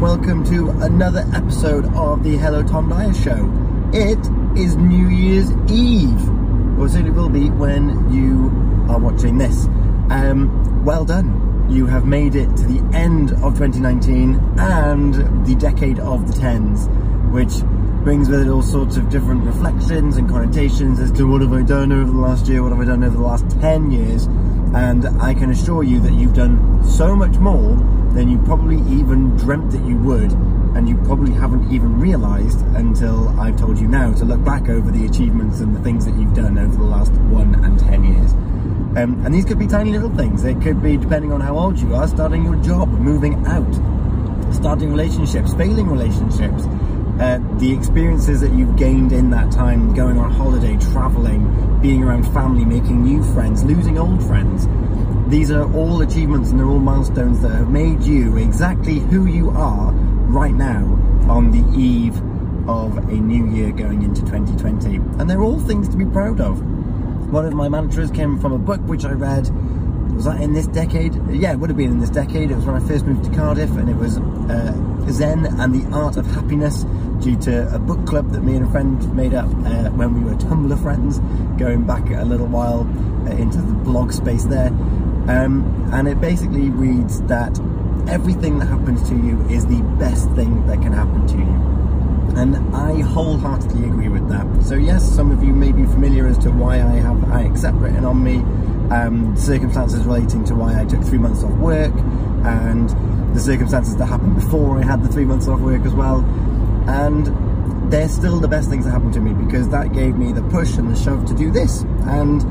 welcome to another episode of the Hello Tom Dyer Show. It is New Year's Eve, or soon it will be when you are watching this. Um, well done. You have made it to the end of 2019 and the decade of the tens, which brings with it all sorts of different reflections and connotations as to what have I done over the last year, what have I done over the last 10 years, and I can assure you that you've done so much more than you probably even dreamt that you would, and you probably haven't even realised until I've told you now to look back over the achievements and the things that you've done over the last one and 10 years. Um, and these could be tiny little things. It could be, depending on how old you are, starting your job, moving out, starting relationships, failing relationships, uh, the experiences that you've gained in that time, going on holiday, traveling, being around family, making new friends, losing old friends. These are all achievements and they're all milestones that have made you exactly who you are right now on the eve of a new year going into 2020. And they're all things to be proud of. One of my mantras came from a book which I read. Was that in this decade? Yeah, it would have been in this decade. It was when I first moved to Cardiff, and it was uh, Zen and the Art of Happiness, due to a book club that me and a friend made up uh, when we were Tumblr friends, going back a little while uh, into the blog space there. Um, and it basically reads that everything that happens to you is the best thing that can happen to you. And I wholeheartedly agree with that. So yes, some of you may be familiar as to why I have I accept written on me um, circumstances relating to why I took three months off work and the circumstances that happened before I had the three months off work as well. And they're still the best things that happened to me because that gave me the push and the shove to do this. And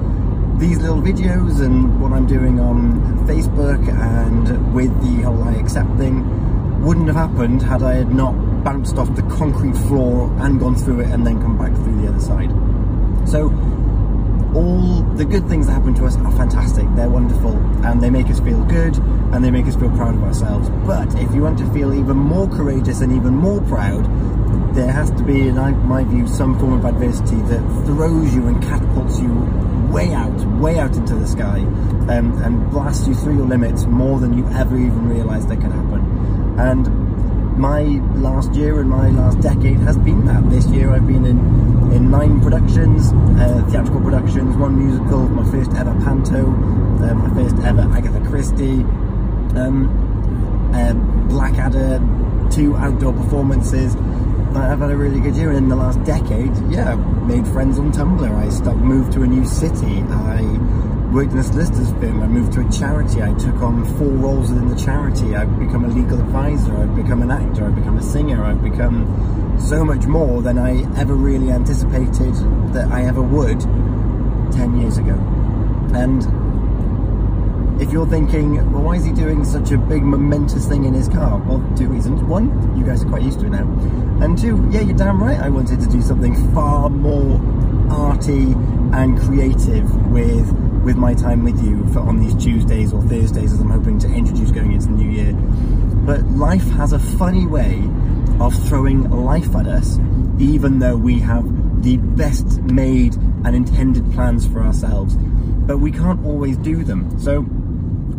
these little videos and what I'm doing on Facebook and with the whole I accept thing wouldn't have happened had I had not bounced off the concrete floor and gone through it and then come back through the other side. So all the good things that happen to us are fantastic. They're wonderful and they make us feel good and they make us feel proud of ourselves. But if you want to feel even more courageous and even more proud, there has to be, in my view, some form of adversity that throws you and catapults you way out, way out into the sky um, and blast you through your limits more than you ever even realised that could happen. And my last year and my last decade has been that. This year I've been in, in nine productions, uh, theatrical productions, one musical, my first ever panto, uh, my first ever Agatha Christie, um, uh, Blackadder, two outdoor performances. I've had a really good year, and in the last decade, yeah, made friends on Tumblr. I stopped, moved to a new city. I worked in a solicitor's firm. I moved to a charity. I took on four roles within the charity. I've become a legal advisor. I've become an actor. I've become a singer. I've become so much more than I ever really anticipated that I ever would 10 years ago. And if you're thinking, well, why is he doing such a big momentous thing in his car? Well, two reasons. One, you guys are quite used to it now. And two, yeah, you're damn right. I wanted to do something far more arty and creative with with my time with you for on these Tuesdays or Thursdays as I'm hoping to introduce going into the new year. But life has a funny way of throwing life at us, even though we have the best made and intended plans for ourselves. But we can't always do them. So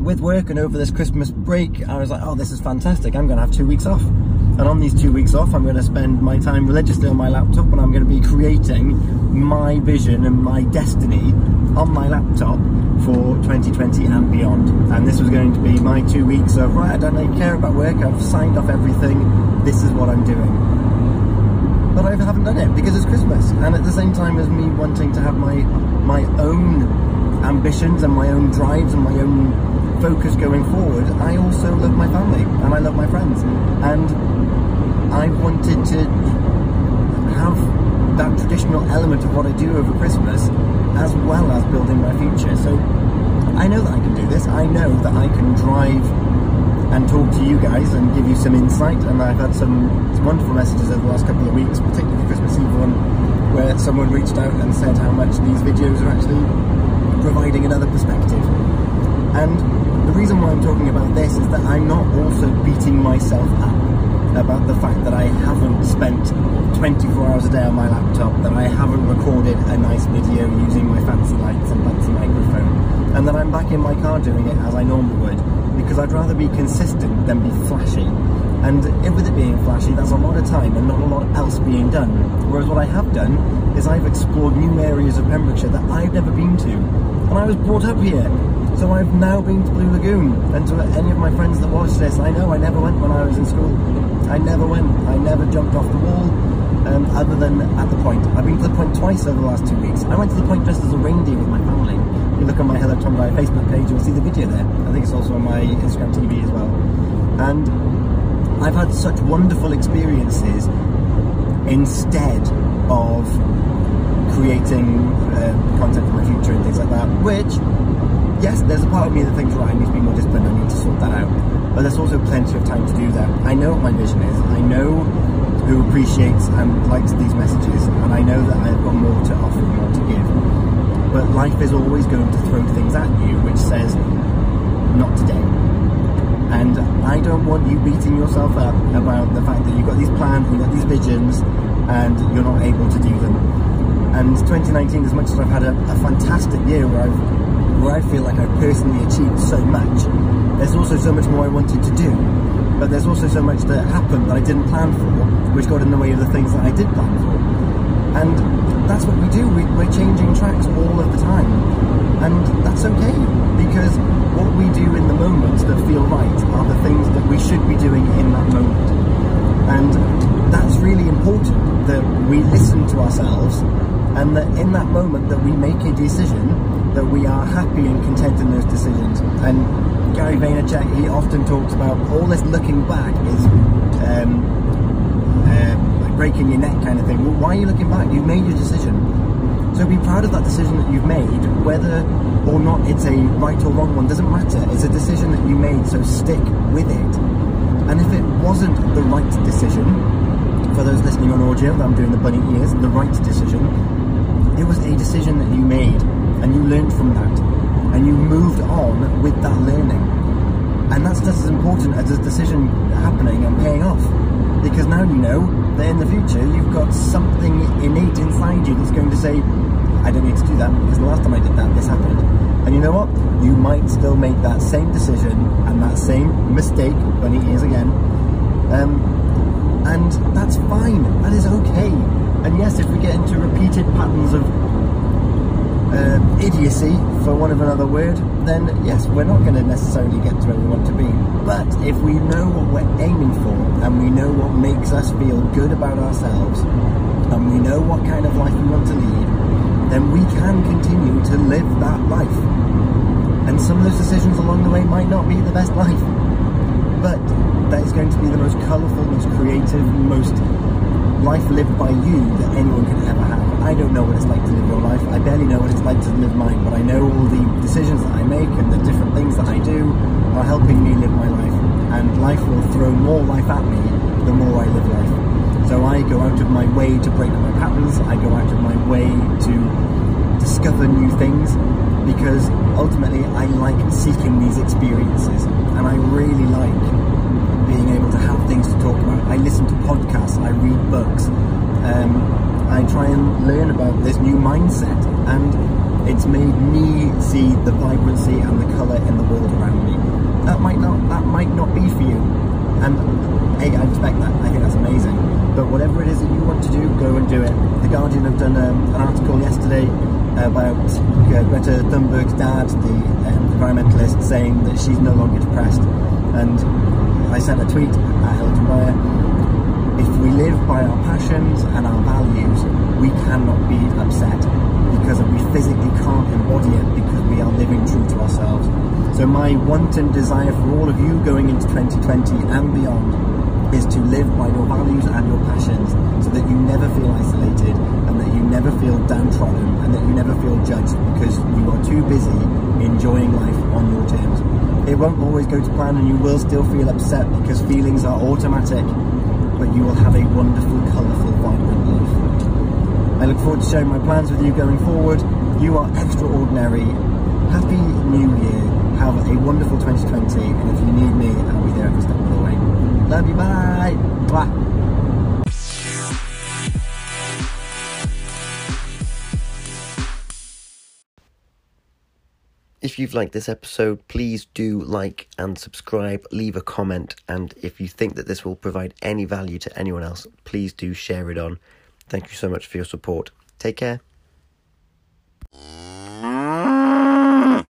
with work and over this Christmas break, I was like, oh, this is fantastic. I'm going to have two weeks off. And on these two weeks off, I'm going to spend my time religiously on my laptop and I'm going to be creating my vision and my destiny on my laptop for 2020 and beyond. And this was going to be my two weeks of, right, I don't care about work, I've signed off everything, this is what I'm doing. But I haven't done it because it's Christmas. And at the same time as me wanting to have my, my own ambitions and my own drives and my own focus going forward, I also love my family and I love my friends. And I wanted to have that traditional element of what I do over Christmas as well as building my future. So I know that I can do this. I know that I can drive and talk to you guys and give you some insight. And I've had some, wonderful messages over the last couple of weeks, particularly Christmas Eve one, where someone reached out and said how much these videos are actually providing another perspective. And the reason why I'm talking about this is that I'm not also beating myself up about the fact that I haven't spent 24 hours a day on my laptop, that I haven't recorded a nice video using my fancy lights and fancy microphone, and that I'm back in my car doing it as I normally would, because I'd rather be consistent than be flashy. And with it being flashy, that's a lot of time and not a lot else being done. Whereas what I have done is I've explored new areas of Pembrokeshire that I've never been to. And I was brought up here. So I've now been to Blue Lagoon. And to any of my friends that watch this, I know I never went when I was in school. I never went. I never jumped off the wall. Um, other than at the point. I've been to the point twice over the last two weeks. I went to the point dressed as a reindeer with my family. If you look on my Hello Tom Facebook page, you'll see the video there. I think it's also on my Instagram TV as well. And I've had such wonderful experiences instead of creating uh, content for my future and things like that, which, yes, there's a part of me that thinks, right, I need to be more disciplined, I need to sort that out. But there's also plenty of time to do that. I know what my vision is. I know who appreciates and likes these messages, and I know that I've got more to offer, and more to give. But life is always going to throw things at you which says, not today and I don't want you beating yourself up about the fact that you've got these plans, you've got these visions, and you're not able to do them. And 2019, as much as I've had a, a fantastic year where I've where I feel like I've personally achieved so much, there's also so much more I wanted to do. But there's also so much that happened that I didn't plan for, which got in the way of the things that I did plan for. And that's what we do. We, we're changing tracks all of the time. And that's okay, because what we do in the moments that feel right are the things that we should be doing in that moment. And that's really important that we listen to ourselves and that in that moment that we make a decision that we are happy and content in those decisions. And Gary Vaynerchuk, he often talks about all this looking back is um, breaking your neck kind of thing. Well, why are you looking back? You've made your decision. So be proud of that decision that you've made, whether or not it's a right or wrong one, doesn't matter. It's a decision that you made, so stick with it. And if it wasn't the right decision, for those listening on audio, that I'm doing the bunny ears, the right decision, it was a decision that you made, and you learned from that, and you moved on with that learning. And that's just as important as a decision happening and paying off. Because now you know that in the future you've got something innate inside you that's going to say, I don't need to do that because the last time I did that, this happened. And you know what? You might still make that same decision and that same mistake when it is again. Um, and that's fine. That is okay. And yes, if we get into repeated patterns of uh, idiocy, for want of another word, then yes, we're not going to necessarily get to where we want to be. But if we know what we're aiming for, and we know what makes us feel good about ourselves, and we know what kind of life we want to lead, then we can continue to live that life. And some of those decisions along the way might not be the best life, but that is going to be the most colourful, most creative, most life lived by you that anyone can ever have. I don't know what it's like to live your life. I barely know what it's like to live mine, but I know all the decisions that I make and the different things that I do are helping me live my life. And life will throw more life at me the more I live life. So I go out of my way to break my patterns. I go out of my way to discover new things because ultimately I like seeking these experiences and I really like being able to have things to talk about. I listen to podcasts, I read books, um, I try and learn about this new mindset, and it's made me see the vibrancy and the colour in the world around me. That might not that might not be for you, and hey, I respect that. I think that's amazing. But whatever it is that you want to do, go and do it. The Guardian have done um, an article yesterday about uh, Greta Thunberg's dad, the um, environmentalist, saying that she's no longer depressed, and I sent a tweet at Hilton Bayer. If we live by our passions and our values, we cannot be upset because we physically can't embody it because we are living true to ourselves. So my wanton desire for all of you going into 2020 and beyond is to live by your values and your passions so that you never feel isolated and that you never feel downtrodden and that you never feel judged because you are too busy enjoying life on your terms. It won't always go to plan and you will still feel upset because feelings are automatic, but you will have a wonderful, colourful, vibrant life. I look forward to sharing my plans with you going forward. You are extraordinary. Happy New Year. Have a wonderful 2020. And if you need me, I'll be there every step of the way. Love you. Bye. Bye. If you've liked this episode, please do like and subscribe, leave a comment, and if you think that this will provide any value to anyone else, please do share it on. Thank you so much for your support. Take care.